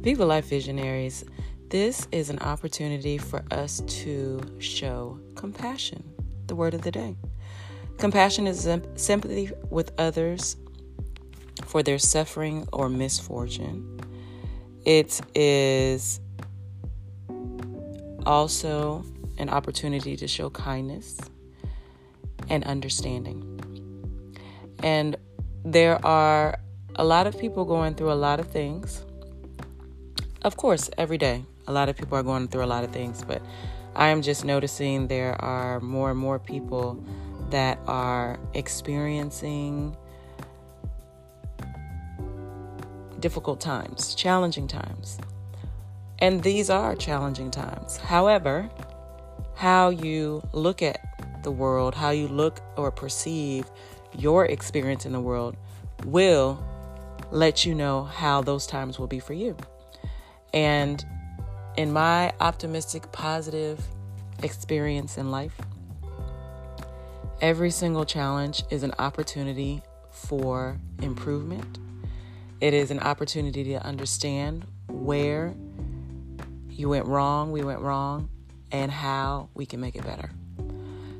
Viva Life Visionaries, this is an opportunity for us to show compassion, the word of the day. Compassion is sympathy with others for their suffering or misfortune. It is also an opportunity to show kindness and understanding. And there are a lot of people going through a lot of things. Of course, every day, a lot of people are going through a lot of things, but I am just noticing there are more and more people that are experiencing difficult times, challenging times. And these are challenging times. However, how you look at the world, how you look or perceive your experience in the world will let you know how those times will be for you. And in my optimistic, positive experience in life, every single challenge is an opportunity for improvement. It is an opportunity to understand where you went wrong, we went wrong, and how we can make it better.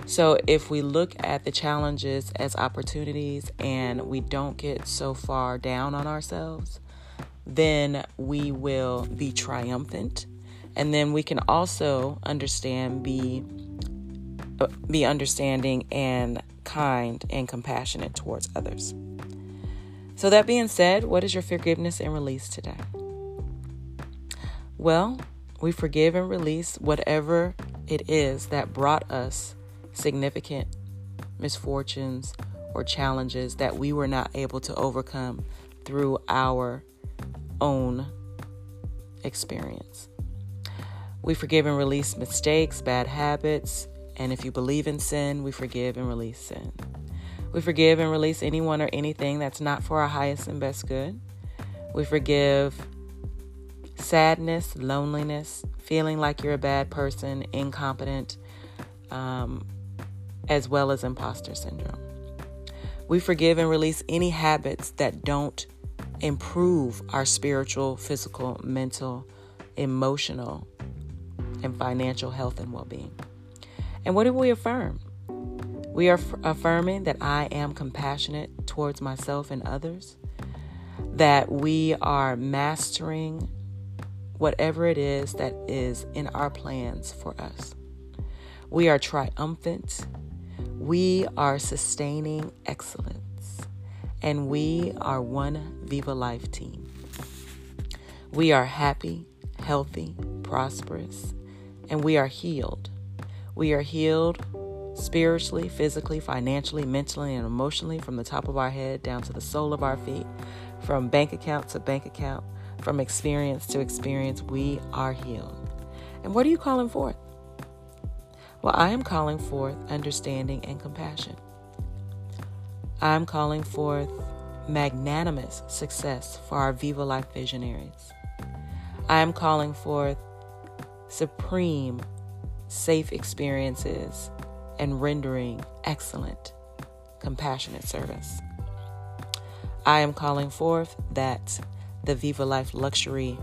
So, if we look at the challenges as opportunities and we don't get so far down on ourselves, then we will be triumphant. And then we can also understand, be, uh, be understanding and kind and compassionate towards others. So, that being said, what is your forgiveness and release today? Well, we forgive and release whatever it is that brought us significant misfortunes or challenges that we were not able to overcome through our own experience. We forgive and release mistakes, bad habits, and if you believe in sin, we forgive and release sin. We forgive and release anyone or anything that's not for our highest and best good. We forgive sadness, loneliness, feeling like you're a bad person, incompetent, um, as well as imposter syndrome. We forgive and release any habits that don't improve our spiritual, physical, mental, emotional, and financial health and well being. And what do we affirm? We are f- affirming that I am compassionate towards myself and others, that we are mastering whatever it is that is in our plans for us. We are triumphant we are sustaining excellence, and we are one Viva Life team. We are happy, healthy, prosperous, and we are healed. We are healed spiritually, physically, financially, mentally, and emotionally from the top of our head down to the sole of our feet, from bank account to bank account, from experience to experience. We are healed. And what are you calling forth? Well, I am calling forth understanding and compassion. I am calling forth magnanimous success for our Viva Life visionaries. I am calling forth supreme, safe experiences and rendering excellent, compassionate service. I am calling forth that the Viva Life Luxury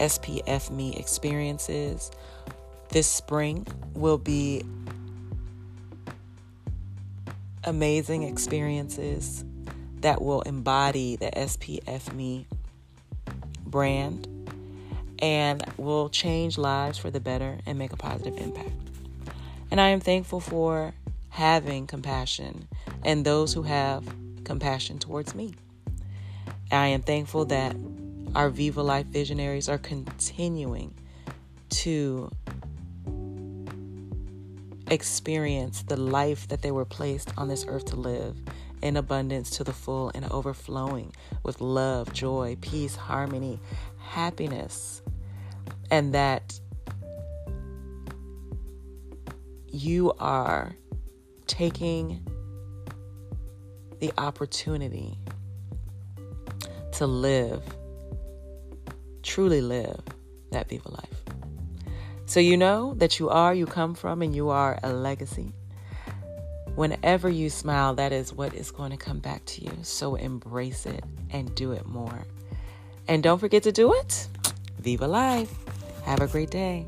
SPF Me experiences this spring will be amazing experiences that will embody the SPF Me brand and will change lives for the better and make a positive impact. And I am thankful for having compassion and those who have compassion towards me. I am thankful that our Viva Life visionaries are continuing to experience the life that they were placed on this earth to live in abundance to the full and overflowing with love, joy, peace, harmony, happiness, and that you are taking the opportunity to live, truly live that Viva life. So you know that you are, you come from, and you are a legacy. Whenever you smile, that is what is going to come back to you. So embrace it and do it more. And don't forget to do it Viva life. Have a great day.